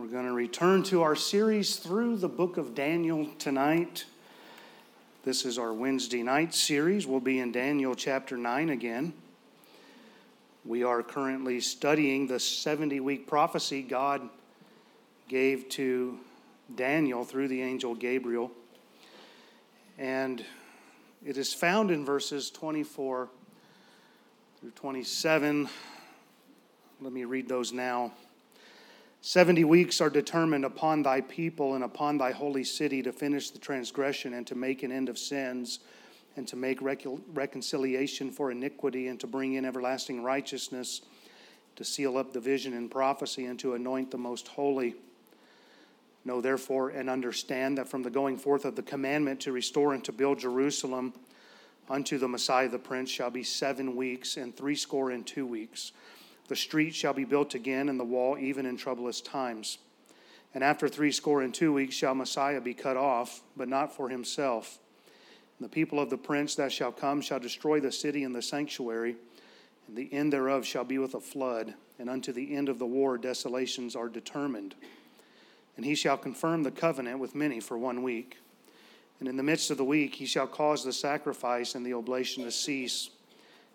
We're going to return to our series through the book of Daniel tonight. This is our Wednesday night series. We'll be in Daniel chapter 9 again. We are currently studying the 70 week prophecy God gave to Daniel through the angel Gabriel. And it is found in verses 24 through 27. Let me read those now. Seventy weeks are determined upon thy people and upon thy holy city to finish the transgression and to make an end of sins and to make reconciliation for iniquity and to bring in everlasting righteousness, to seal up the vision and prophecy and to anoint the most holy. Know therefore and understand that from the going forth of the commandment to restore and to build Jerusalem unto the Messiah the Prince shall be seven weeks and threescore and two weeks the street shall be built again, and the wall even in troublous times. And after threescore and two weeks shall Messiah be cut off, but not for himself. And the people of the prince that shall come shall destroy the city and the sanctuary, and the end thereof shall be with a flood, and unto the end of the war desolations are determined. And he shall confirm the covenant with many for one week. And in the midst of the week he shall cause the sacrifice and the oblation to cease,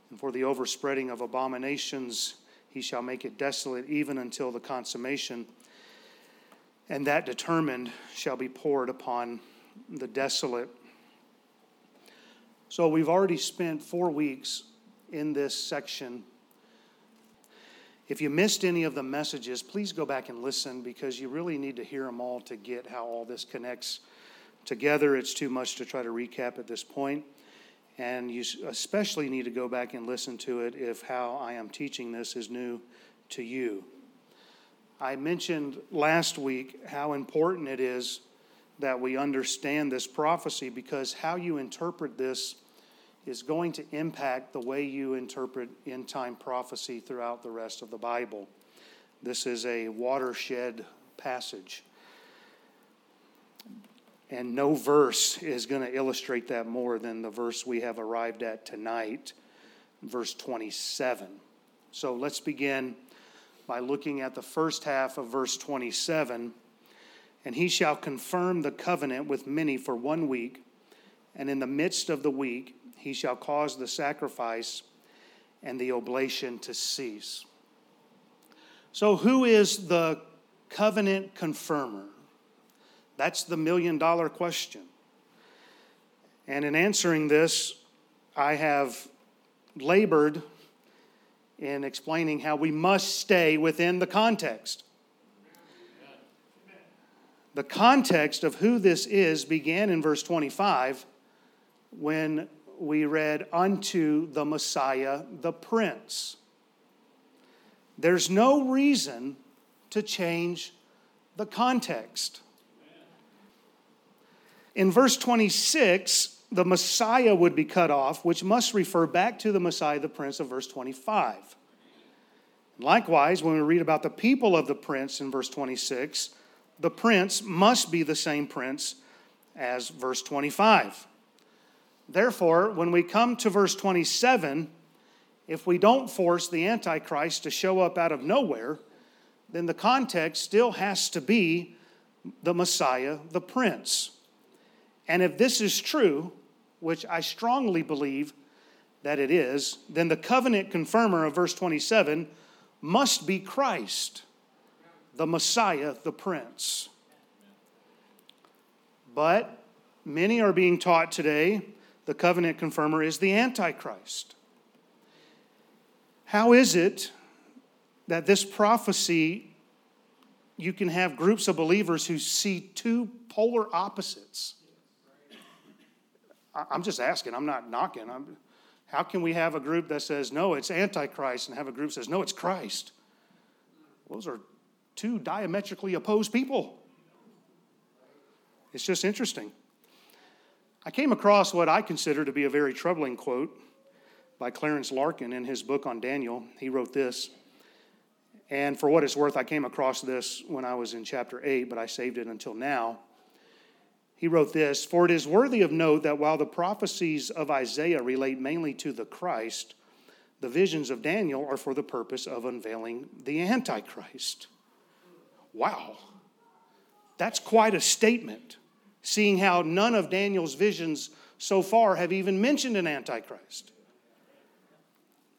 and for the overspreading of abominations he shall make it desolate even until the consummation. And that determined shall be poured upon the desolate. So we've already spent four weeks in this section. If you missed any of the messages, please go back and listen because you really need to hear them all to get how all this connects together. It's too much to try to recap at this point. And you especially need to go back and listen to it if how I am teaching this is new to you. I mentioned last week how important it is that we understand this prophecy because how you interpret this is going to impact the way you interpret end time prophecy throughout the rest of the Bible. This is a watershed passage. And no verse is going to illustrate that more than the verse we have arrived at tonight, verse 27. So let's begin by looking at the first half of verse 27. And he shall confirm the covenant with many for one week, and in the midst of the week he shall cause the sacrifice and the oblation to cease. So, who is the covenant confirmer? That's the million dollar question. And in answering this, I have labored in explaining how we must stay within the context. The context of who this is began in verse 25 when we read, Unto the Messiah, the Prince. There's no reason to change the context. In verse 26, the Messiah would be cut off, which must refer back to the Messiah, the Prince of verse 25. Likewise, when we read about the people of the prince in verse 26, the prince must be the same prince as verse 25. Therefore, when we come to verse 27, if we don't force the Antichrist to show up out of nowhere, then the context still has to be the Messiah, the prince. And if this is true, which I strongly believe that it is, then the covenant confirmer of verse 27 must be Christ, the Messiah, the Prince. But many are being taught today the covenant confirmer is the Antichrist. How is it that this prophecy, you can have groups of believers who see two polar opposites? I'm just asking, I'm not knocking. I'm, how can we have a group that says, no, it's Antichrist, and have a group that says, no, it's Christ? Those are two diametrically opposed people. It's just interesting. I came across what I consider to be a very troubling quote by Clarence Larkin in his book on Daniel. He wrote this. And for what it's worth, I came across this when I was in chapter 8, but I saved it until now. He wrote this For it is worthy of note that while the prophecies of Isaiah relate mainly to the Christ, the visions of Daniel are for the purpose of unveiling the Antichrist. Wow. That's quite a statement, seeing how none of Daniel's visions so far have even mentioned an Antichrist.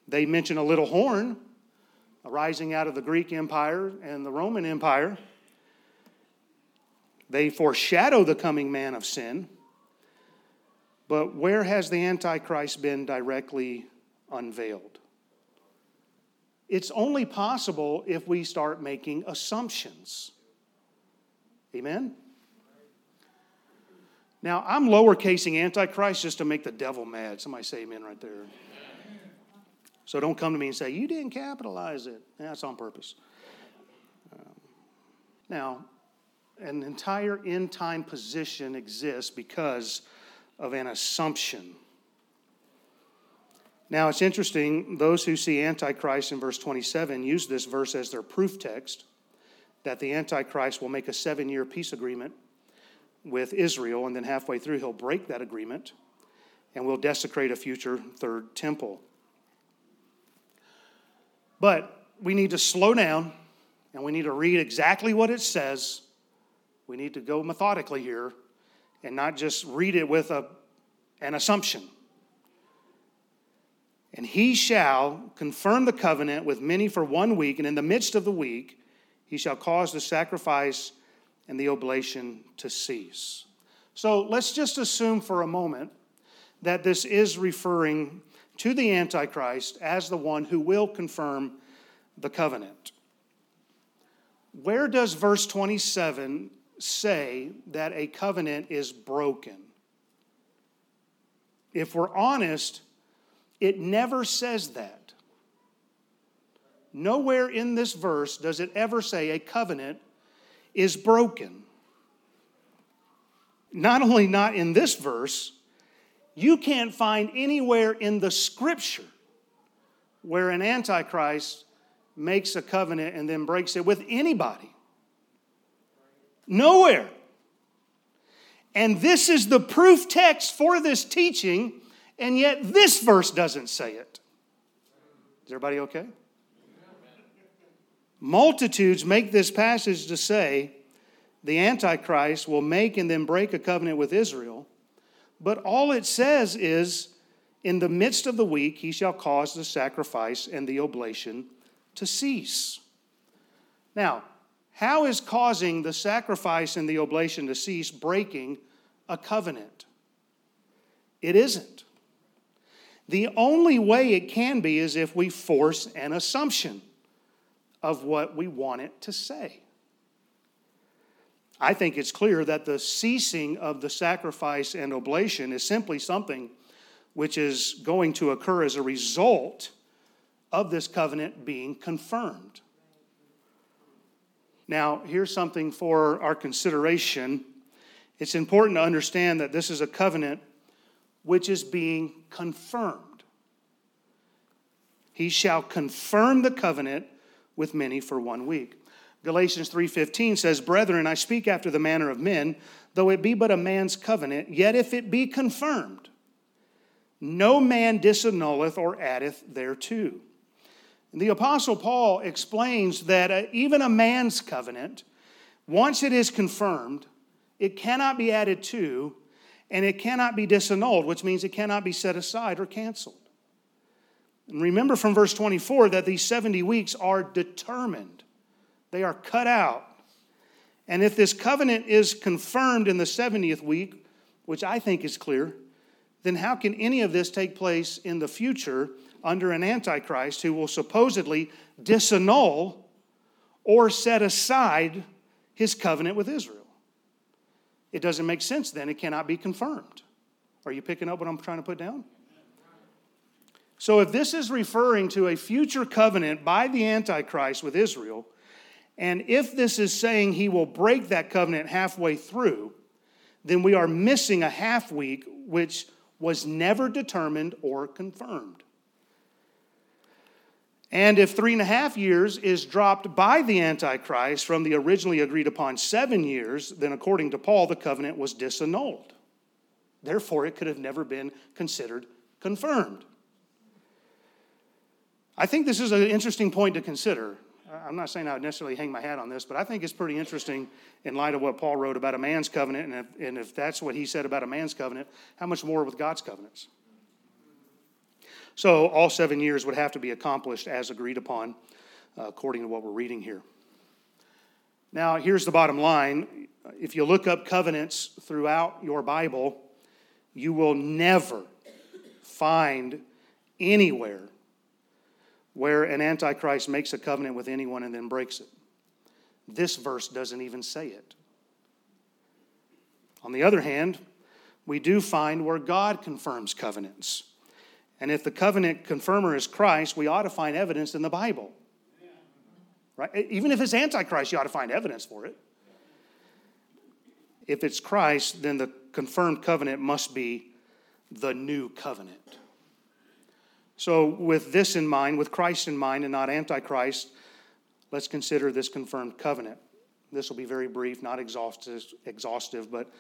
They mention a little horn arising out of the Greek Empire and the Roman Empire. They foreshadow the coming man of sin. But where has the Antichrist been directly unveiled? It's only possible if we start making assumptions. Amen? Now, I'm lowercasing Antichrist just to make the devil mad. Somebody say amen right there. So don't come to me and say, you didn't capitalize it. That's on purpose. Um, now, an entire end time position exists because of an assumption. Now, it's interesting, those who see Antichrist in verse 27 use this verse as their proof text that the Antichrist will make a seven year peace agreement with Israel, and then halfway through, he'll break that agreement and will desecrate a future third temple. But we need to slow down and we need to read exactly what it says. We need to go methodically here and not just read it with a, an assumption. And he shall confirm the covenant with many for one week, and in the midst of the week, he shall cause the sacrifice and the oblation to cease. So let's just assume for a moment that this is referring to the Antichrist as the one who will confirm the covenant. Where does verse 27 say that a covenant is broken? If we're honest, it never says that. Nowhere in this verse does it ever say a covenant is broken. Not only not in this verse, you can't find anywhere in the scripture where an antichrist makes a covenant and then breaks it with anybody. Nowhere. And this is the proof text for this teaching, and yet this verse doesn't say it. Is everybody okay? Multitudes make this passage to say the Antichrist will make and then break a covenant with Israel, but all it says is, in the midst of the week, he shall cause the sacrifice and the oblation to cease. Now, how is causing the sacrifice and the oblation to cease breaking a covenant? It isn't. The only way it can be is if we force an assumption of what we want it to say. I think it's clear that the ceasing of the sacrifice and oblation is simply something which is going to occur as a result of this covenant being confirmed. Now, here's something for our consideration. It's important to understand that this is a covenant which is being confirmed. He shall confirm the covenant with many for one week. Galatians 3:15 says, "Brethren, I speak after the manner of men, though it be but a man's covenant, yet if it be confirmed, no man disannulleth or addeth thereto." The apostle Paul explains that uh, even a man's covenant, once it is confirmed, it cannot be added to and it cannot be disannulled, which means it cannot be set aside or canceled. And remember from verse 24 that these 70 weeks are determined, they are cut out. And if this covenant is confirmed in the 70th week, which I think is clear, then how can any of this take place in the future under an antichrist who will supposedly disannul or set aside his covenant with Israel? It doesn't make sense then. It cannot be confirmed. Are you picking up what I'm trying to put down? So, if this is referring to a future covenant by the Antichrist with Israel, and if this is saying he will break that covenant halfway through, then we are missing a half week which was never determined or confirmed. And if three and a half years is dropped by the Antichrist from the originally agreed upon seven years, then according to Paul, the covenant was disannulled. Therefore, it could have never been considered confirmed. I think this is an interesting point to consider. I'm not saying I would necessarily hang my hat on this, but I think it's pretty interesting in light of what Paul wrote about a man's covenant. And if, and if that's what he said about a man's covenant, how much more with God's covenants? So all seven years would have to be accomplished as agreed upon, uh, according to what we're reading here. Now, here's the bottom line if you look up covenants throughout your Bible, you will never find anywhere where an antichrist makes a covenant with anyone and then breaks it. This verse doesn't even say it. On the other hand, we do find where God confirms covenants. And if the covenant confirmer is Christ, we ought to find evidence in the Bible. Right? Even if it's Antichrist, you ought to find evidence for it. If it's Christ, then the confirmed covenant must be the new covenant. So, with this in mind, with Christ in mind and not Antichrist, let's consider this confirmed covenant. This will be very brief, not exhaustive, but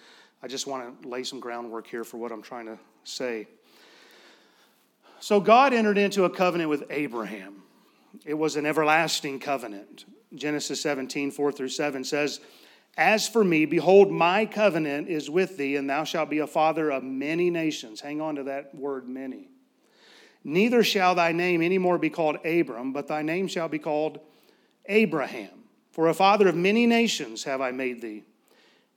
I just want to lay some groundwork here for what I'm trying to say. So, God entered into a covenant with Abraham. It was an everlasting covenant. Genesis 17, 4 through 7 says, As for me, behold, my covenant is with thee, and thou shalt be a father of many nations. Hang on to that word, many. Neither shall thy name any more be called Abram, but thy name shall be called Abraham. For a father of many nations have I made thee.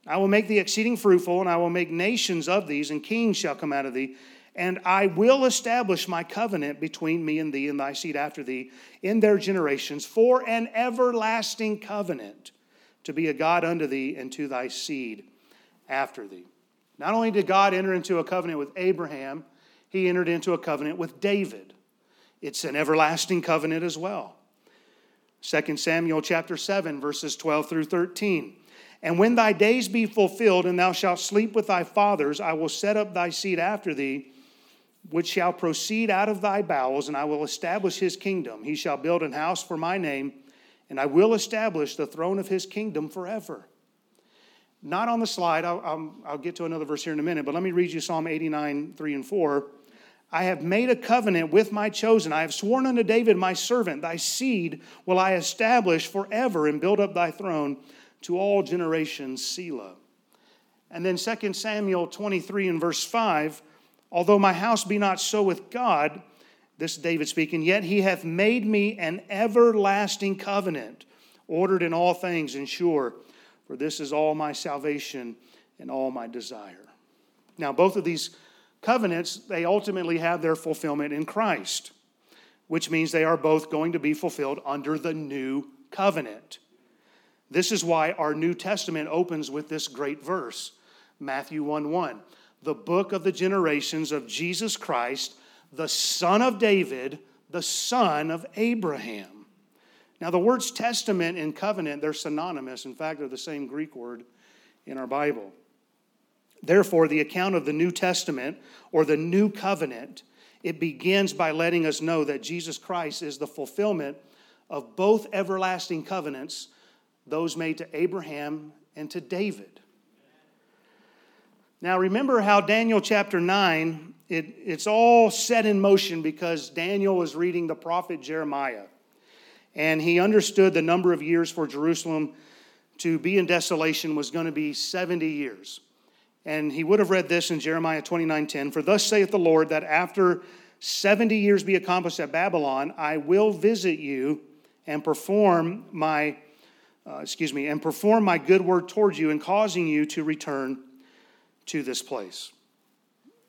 I will make thee exceeding fruitful, and I will make nations of these, and kings shall come out of thee. And I will establish my covenant between me and thee and thy seed after thee in their generations for an everlasting covenant to be a God unto thee and to thy seed after thee. Not only did God enter into a covenant with Abraham, he entered into a covenant with David. It's an everlasting covenant as well. 2 Samuel chapter 7 verses 12 through 13. And when thy days be fulfilled and thou shalt sleep with thy fathers, I will set up thy seed after thee, which shall proceed out of thy bowels, and I will establish his kingdom. He shall build an house for my name, and I will establish the throne of his kingdom forever. Not on the slide, I'll, I'll, I'll get to another verse here in a minute, but let me read you Psalm 89, 3 and 4. I have made a covenant with my chosen. I have sworn unto David, my servant, thy seed will I establish forever and build up thy throne to all generations, Selah. And then 2 Samuel 23 and verse 5 Although my house be not so with God, this David speaking, yet he hath made me an everlasting covenant, ordered in all things and sure, for this is all my salvation and all my desire. Now, both of these covenants, they ultimately have their fulfillment in Christ, which means they are both going to be fulfilled under the new covenant. This is why our New Testament opens with this great verse, Matthew 1 1. The book of the generations of Jesus Christ, the son of David, the son of Abraham. Now, the words testament and covenant, they're synonymous. In fact, they're the same Greek word in our Bible. Therefore, the account of the New Testament or the new covenant, it begins by letting us know that Jesus Christ is the fulfillment of both everlasting covenants, those made to Abraham and to David. Now, remember how Daniel chapter 9, it, it's all set in motion because Daniel was reading the prophet Jeremiah. And he understood the number of years for Jerusalem to be in desolation was going to be 70 years. And he would have read this in Jeremiah 29:10, "For thus saith the Lord that after 70 years be accomplished at Babylon, I will visit you and perform my uh, excuse me, and perform my good word towards you and causing you to return to this place."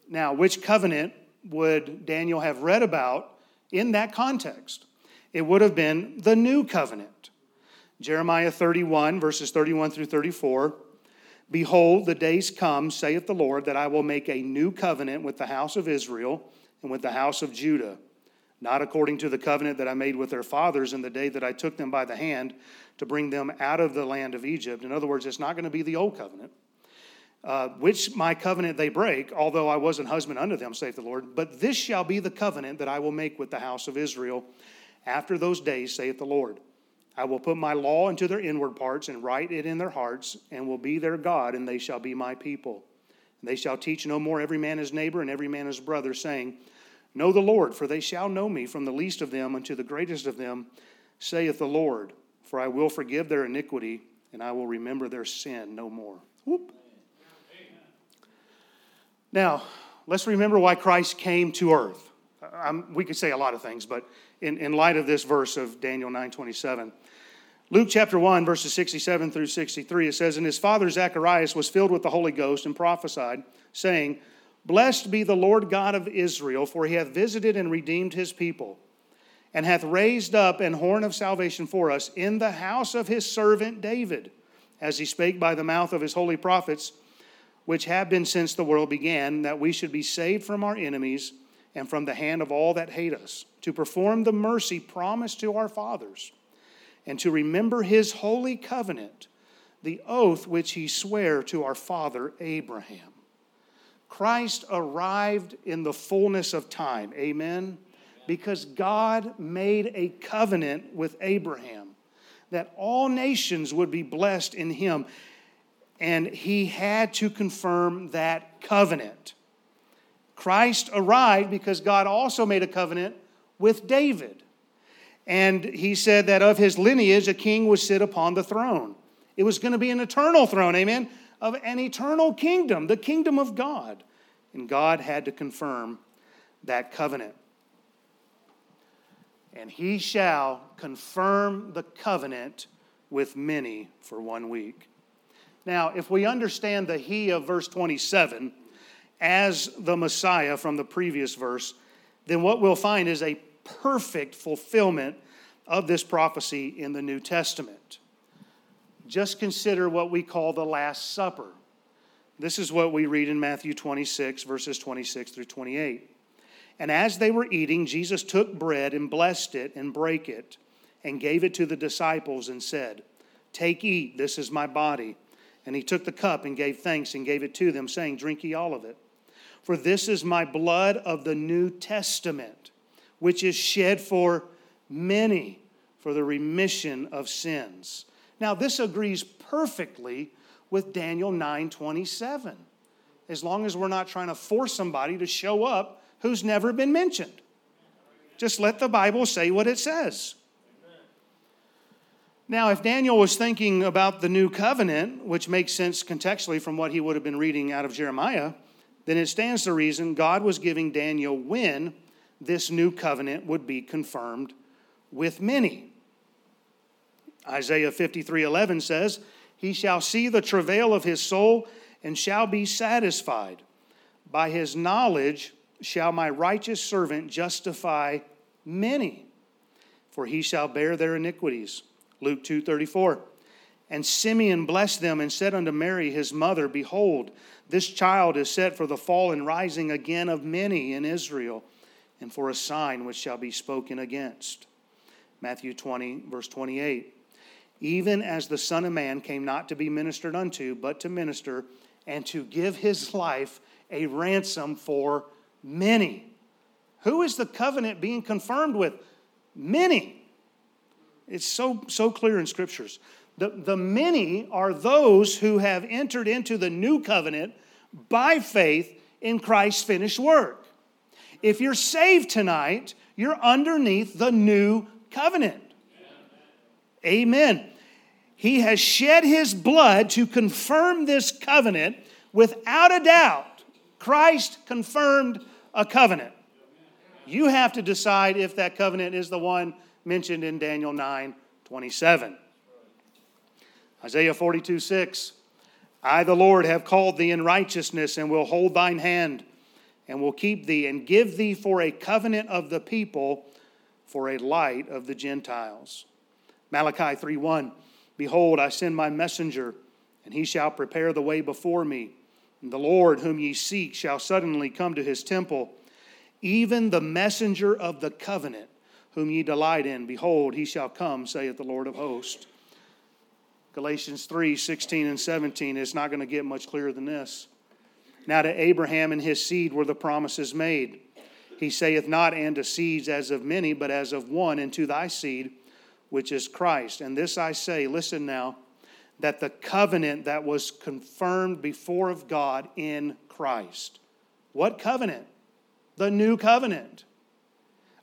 Now, which covenant would Daniel have read about in that context? It would have been the new covenant. Jeremiah 31 verses 31 through 34 Behold, the days come, saith the Lord, that I will make a new covenant with the house of Israel and with the house of Judah, not according to the covenant that I made with their fathers in the day that I took them by the hand to bring them out of the land of Egypt. In other words, it's not going to be the old covenant, uh, which my covenant they break, although I was an husband unto them, saith the Lord. But this shall be the covenant that I will make with the house of Israel after those days, saith the Lord. I will put my law into their inward parts and write it in their hearts, and will be their God, and they shall be my people. And they shall teach no more every man his neighbor and every man his brother, saying, Know the Lord, for they shall know me from the least of them unto the greatest of them, saith the Lord, for I will forgive their iniquity, and I will remember their sin no more. Whoop. Now, let's remember why Christ came to earth. I'm, we could say a lot of things, but in, in light of this verse of Daniel 9:27, Luke chapter 1, verses 67 through 63, it says, And his father Zacharias was filled with the Holy Ghost and prophesied, saying, Blessed be the Lord God of Israel, for he hath visited and redeemed his people, and hath raised up an horn of salvation for us in the house of his servant David, as he spake by the mouth of his holy prophets, which have been since the world began, that we should be saved from our enemies and from the hand of all that hate us, to perform the mercy promised to our fathers and to remember his holy covenant, the oath which he sware to our father Abraham. Christ arrived in the fullness of time. Amen. Because God made a covenant with Abraham that all nations would be blessed in him. And he had to confirm that covenant. Christ arrived because God also made a covenant with David. And he said that of his lineage, a king would sit upon the throne. It was going to be an eternal throne, amen, of an eternal kingdom, the kingdom of God. And God had to confirm that covenant. And he shall confirm the covenant with many for one week. Now, if we understand the he of verse 27 as the Messiah from the previous verse, then what we'll find is a perfect fulfillment of this prophecy in the New Testament. Just consider what we call the Last Supper. This is what we read in Matthew 26, verses 26 through 28. And as they were eating, Jesus took bread and blessed it and brake it and gave it to the disciples and said, Take, eat, this is my body. And he took the cup and gave thanks and gave it to them, saying, Drink ye all of it. For this is my blood of the New Testament which is shed for many for the remission of sins. Now, this agrees perfectly with Daniel 9:27. As long as we're not trying to force somebody to show up who's never been mentioned. Just let the Bible say what it says. Now, if Daniel was thinking about the new covenant, which makes sense contextually from what he would have been reading out of Jeremiah, then it stands to reason God was giving Daniel when this new covenant would be confirmed with many. Isaiah 53 11 says, He shall see the travail of his soul and shall be satisfied. By his knowledge shall my righteous servant justify many, for he shall bear their iniquities. Luke 2 34. And Simeon blessed them and said unto Mary his mother, Behold, this child is set for the fall and rising again of many in Israel and for a sign which shall be spoken against. Matthew 20, verse 28. Even as the Son of Man came not to be ministered unto, but to minister and to give his life a ransom for many. Who is the covenant being confirmed with? Many. It's so, so clear in scriptures. The, the many are those who have entered into the new covenant by faith in Christ's finished work. If you're saved tonight, you're underneath the new covenant. Amen. He has shed his blood to confirm this covenant without a doubt. Christ confirmed a covenant. You have to decide if that covenant is the one mentioned in Daniel 9 27. Isaiah 42 6. I, the Lord, have called thee in righteousness and will hold thine hand and will keep thee and give thee for a covenant of the people, for a light of the Gentiles. Malachi 3:1 Behold, I send my messenger, and he shall prepare the way before me. And the Lord whom ye seek shall suddenly come to his temple, even the messenger of the covenant, whom ye delight in. Behold, he shall come, saith the Lord of hosts. Galatians 3 16 and 17 It's not going to get much clearer than this. Now to Abraham and his seed were the promises made. He saith not, and to seeds as of many, but as of one, and to thy seed, which is Christ. And this I say, listen now, that the covenant that was confirmed before of God in Christ. What covenant? The new covenant.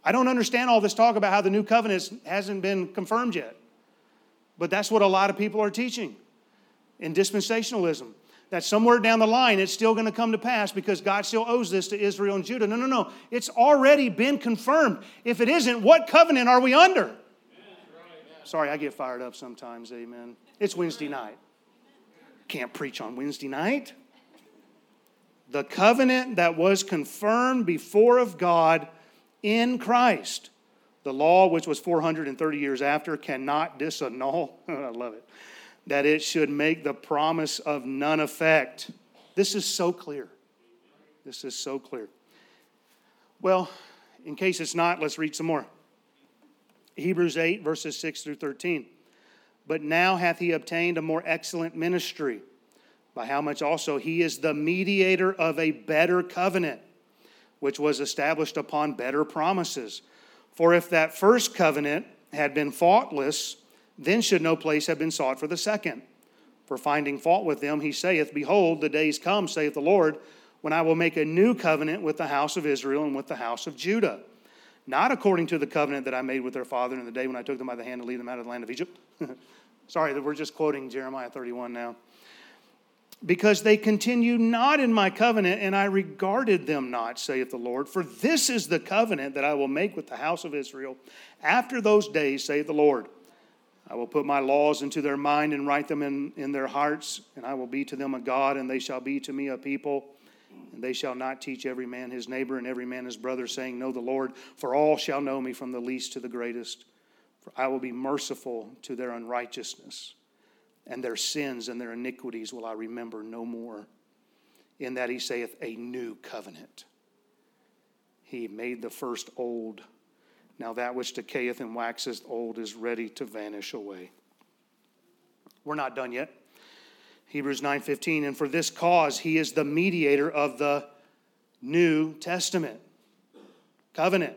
I don't understand all this talk about how the new covenant hasn't been confirmed yet. But that's what a lot of people are teaching in dispensationalism. That somewhere down the line it's still going to come to pass because God still owes this to Israel and Judah. No, no, no. It's already been confirmed. If it isn't, what covenant are we under? Sorry, I get fired up sometimes, amen. It's Wednesday night. Can't preach on Wednesday night. The covenant that was confirmed before of God in Christ. The law, which was 430 years after, cannot disannul. I love it. That it should make the promise of none effect. This is so clear. This is so clear. Well, in case it's not, let's read some more. Hebrews 8, verses 6 through 13. But now hath he obtained a more excellent ministry, by how much also he is the mediator of a better covenant which was established upon better promises. For if that first covenant had been faultless, then should no place have been sought for the second. For finding fault with them, he saith, Behold, the days come, saith the Lord, when I will make a new covenant with the house of Israel and with the house of Judah. Not according to the covenant that I made with their father in the day when I took them by the hand to lead them out of the land of Egypt. Sorry, we're just quoting Jeremiah 31 now because they continue not in my covenant, and I regarded them not, saith the Lord. For this is the covenant that I will make with the house of Israel after those days, saith the Lord. I will put my laws into their mind and write them in, in their hearts, and I will be to them a God, and they shall be to me a people. And they shall not teach every man his neighbor and every man his brother, saying, Know the Lord, for all shall know me from the least to the greatest. For I will be merciful to their unrighteousness and their sins and their iniquities will I remember no more. In that he saith, A new covenant. He made the first old. Now that which decayeth and waxeth old is ready to vanish away. We're not done yet. Hebrews 9:15 and for this cause he is the mediator of the New Testament covenant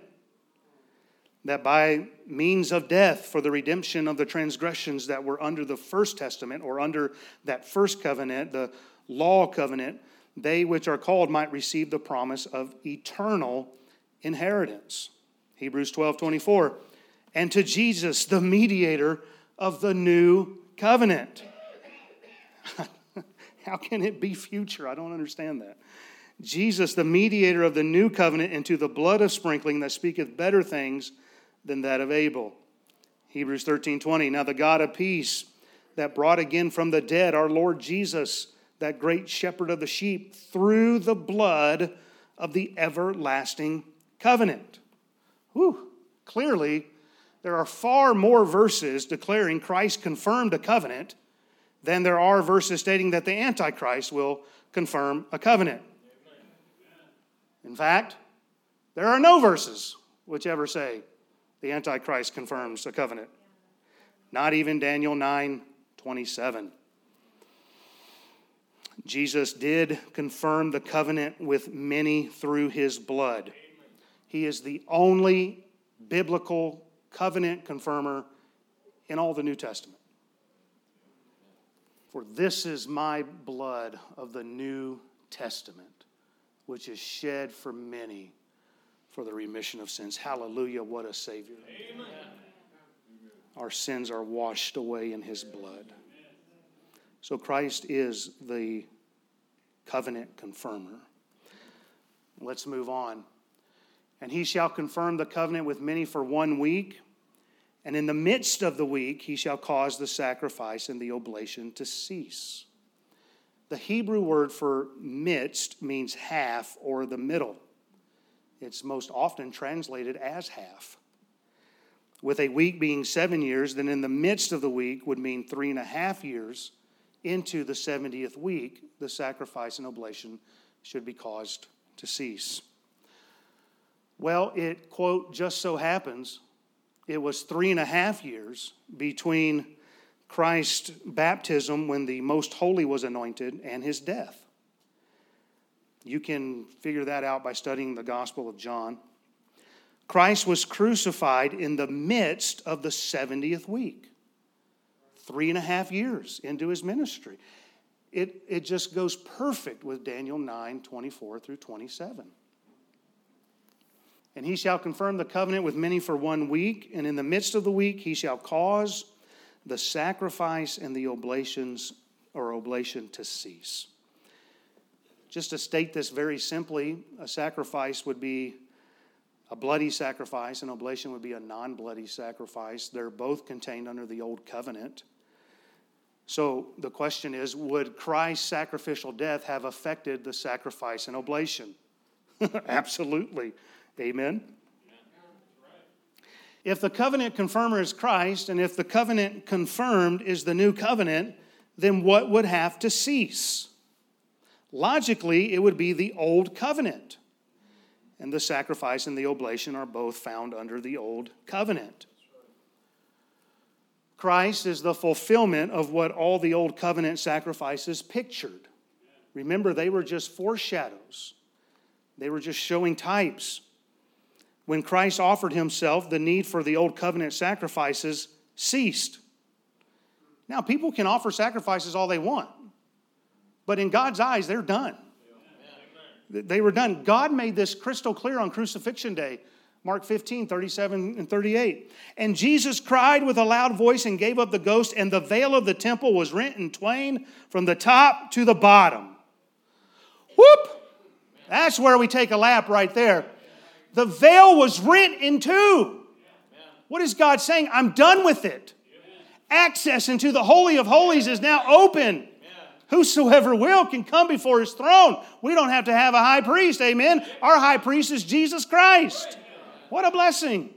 that by means of death for the redemption of the transgressions that were under the first testament or under that first covenant, the law covenant, they which are called might receive the promise of eternal inheritance. Hebrews 12 24. And to Jesus, the mediator of the new covenant. How can it be future? I don't understand that. Jesus, the mediator of the new covenant, into the blood of sprinkling that speaketh better things than that of Abel. Hebrews 13 20. Now the God of peace that brought again from the dead our Lord Jesus, that great shepherd of the sheep, through the blood of the everlasting covenant. Whew, clearly, there are far more verses declaring Christ confirmed a covenant than there are verses stating that the Antichrist will confirm a covenant. In fact, there are no verses which ever say the Antichrist confirms a covenant. Not even Daniel 9 27. Jesus did confirm the covenant with many through his blood. He is the only biblical covenant confirmer in all the New Testament. For this is my blood of the New Testament, which is shed for many for the remission of sins. Hallelujah, what a Savior. Amen. Our sins are washed away in His blood. So Christ is the covenant confirmer. Let's move on. And he shall confirm the covenant with many for one week. And in the midst of the week, he shall cause the sacrifice and the oblation to cease. The Hebrew word for midst means half or the middle. It's most often translated as half. With a week being seven years, then in the midst of the week would mean three and a half years into the 70th week, the sacrifice and oblation should be caused to cease. Well, it, quote, just so happens it was three and a half years between Christ's baptism when the most holy was anointed and his death. You can figure that out by studying the Gospel of John. Christ was crucified in the midst of the 70th week, three and a half years into his ministry. It, it just goes perfect with Daniel 9 24 through 27. And he shall confirm the covenant with many for one week, and in the midst of the week he shall cause the sacrifice and the oblations or oblation to cease. Just to state this very simply, a sacrifice would be a bloody sacrifice, an oblation would be a non bloody sacrifice. They're both contained under the old covenant. So the question is would Christ's sacrificial death have affected the sacrifice and oblation? Absolutely. Amen. If the covenant confirmer is Christ, and if the covenant confirmed is the new covenant, then what would have to cease? Logically, it would be the old covenant. And the sacrifice and the oblation are both found under the old covenant. Christ is the fulfillment of what all the old covenant sacrifices pictured. Remember, they were just foreshadows, they were just showing types. When Christ offered himself, the need for the old covenant sacrifices ceased. Now, people can offer sacrifices all they want, but in God's eyes, they're done. They were done. God made this crystal clear on crucifixion day. Mark 15, 37 and 38. And Jesus cried with a loud voice and gave up the ghost, and the veil of the temple was rent in twain from the top to the bottom. Whoop! That's where we take a lap right there. The veil was rent in two. What is God saying? I'm done with it. Access into the Holy of Holies is now open. Whosoever will can come before his throne. We don't have to have a high priest, amen. Our high priest is Jesus Christ. What a blessing.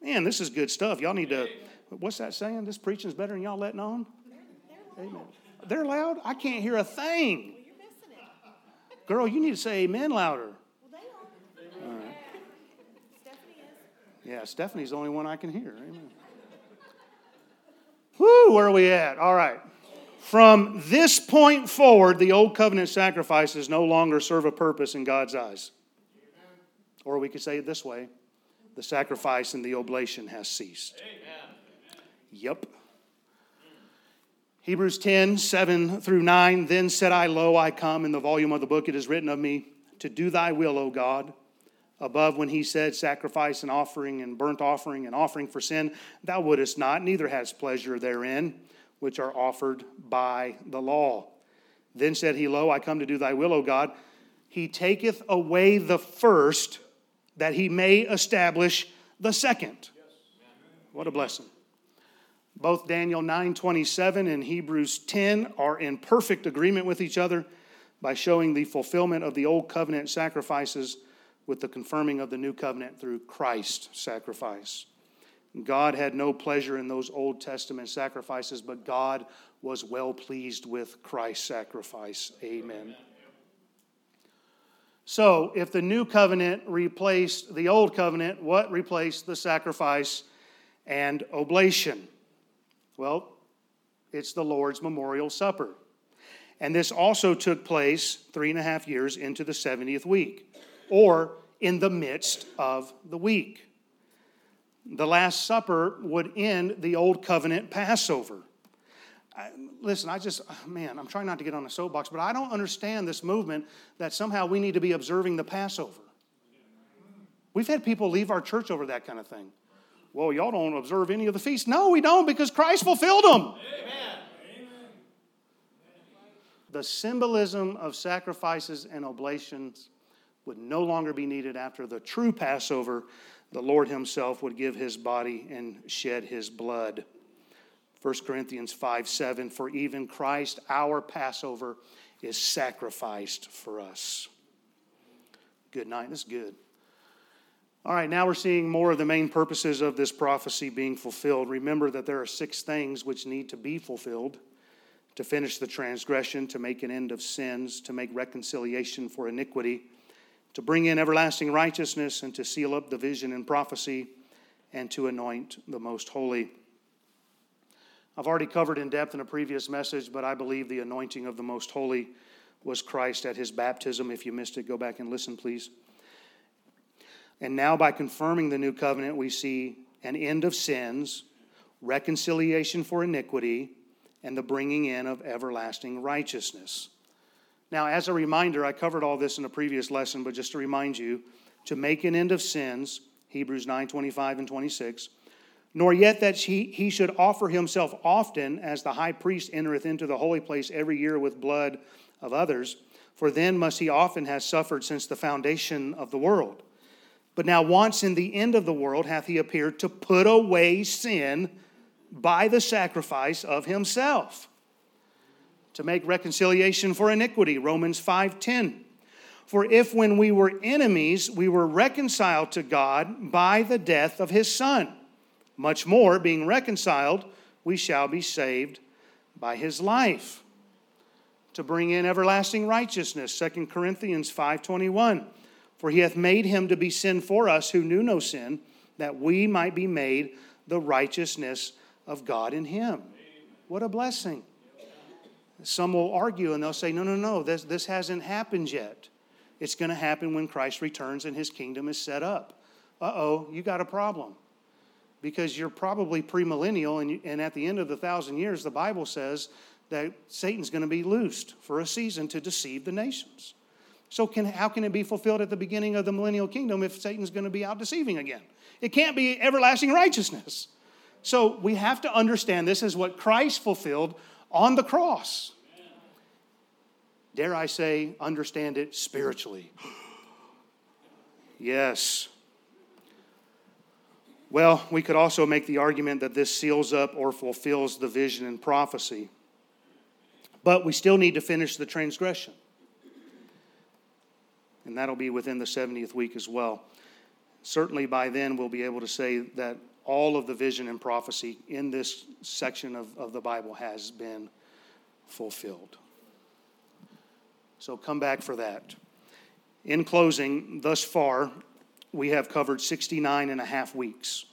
Man, this is good stuff. Y'all need to, what's that saying? This preaching is better than y'all letting on? Amen. They're loud? I can't hear a thing. Girl, you need to say amen louder. Yeah, Stephanie's the only one I can hear. Amen. Whoo, where are we at? All right. From this point forward, the old covenant sacrifices no longer serve a purpose in God's eyes. Or we could say it this way the sacrifice and the oblation has ceased. Amen. Yep. Hebrews 10, 7 through 9. Then said I, Lo, I come. In the volume of the book it is written of me, to do thy will, O God. Above when he said, Sacrifice and offering and burnt offering and offering for sin, thou wouldest not, neither hast pleasure therein which are offered by the law. Then said he, Lo, I come to do thy will, O God. He taketh away the first, that he may establish the second. What a blessing. Both Daniel 9:27 and Hebrews 10 are in perfect agreement with each other by showing the fulfillment of the old covenant sacrifices with the confirming of the new covenant through Christ's sacrifice. God had no pleasure in those Old Testament sacrifices, but God was well pleased with Christ's sacrifice. Amen. So, if the new covenant replaced the old covenant, what replaced the sacrifice and oblation? Well, it's the Lord's memorial supper. And this also took place three and a half years into the 70th week, or in the midst of the week the Last Supper would end the Old Covenant Passover. I, listen, I just, oh, man, I'm trying not to get on a soapbox, but I don't understand this movement that somehow we need to be observing the Passover. We've had people leave our church over that kind of thing. Well, y'all don't observe any of the feasts. No, we don't because Christ fulfilled them. Amen. The symbolism of sacrifices and oblations would no longer be needed after the true Passover the Lord Himself would give His body and shed His blood. 1 Corinthians 5 7 For even Christ, our Passover, is sacrificed for us. Good night. That's good. All right, now we're seeing more of the main purposes of this prophecy being fulfilled. Remember that there are six things which need to be fulfilled to finish the transgression, to make an end of sins, to make reconciliation for iniquity to bring in everlasting righteousness and to seal up the vision and prophecy and to anoint the most holy. I've already covered in depth in a previous message, but I believe the anointing of the most holy was Christ at his baptism. If you missed it, go back and listen, please. And now, by confirming the new covenant, we see an end of sins, reconciliation for iniquity, and the bringing in of everlasting righteousness. Now, as a reminder, I covered all this in a previous lesson, but just to remind you, to make an end of sins, Hebrews 9 25 and 26, nor yet that he, he should offer himself often, as the high priest entereth into the holy place every year with blood of others, for then must he often have suffered since the foundation of the world. But now, once in the end of the world, hath he appeared to put away sin by the sacrifice of himself, to make reconciliation for iniquity. Romans 5:10. For if when we were enemies, we were reconciled to God by the death of his Son, much more, being reconciled, we shall be saved by his life. To bring in everlasting righteousness, 2 Corinthians 5:21. For he hath made him to be sin for us who knew no sin, that we might be made the righteousness of God in him. What a blessing. Some will argue and they'll say, no, no, no, this, this hasn't happened yet. It's going to happen when Christ returns and his kingdom is set up. Uh oh, you got a problem. Because you're probably premillennial, and, and at the end of the thousand years, the Bible says that Satan's going to be loosed for a season to deceive the nations. So, can, how can it be fulfilled at the beginning of the millennial kingdom if Satan's going to be out deceiving again? It can't be everlasting righteousness. So, we have to understand this is what Christ fulfilled on the cross dare I say, understand it spiritually. yes. Well, we could also make the argument that this seals up or fulfills the vision and prophecy. But we still need to finish the transgression. And that'll be within the 70th week as well. Certainly by then, we'll be able to say that all of the vision and prophecy in this section of, of the Bible has been fulfilled. So come back for that. In closing, thus far, we have covered 69 and a half weeks.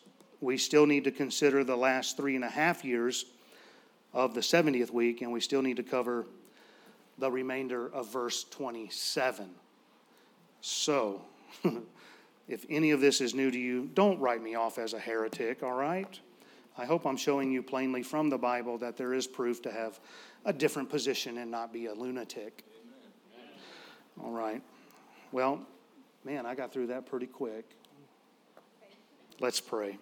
We still need to consider the last three and a half years of the 70th week, and we still need to cover the remainder of verse 27. So, if any of this is new to you, don't write me off as a heretic, all right? I hope I'm showing you plainly from the Bible that there is proof to have a different position and not be a lunatic. All right. Well, man, I got through that pretty quick. Let's pray.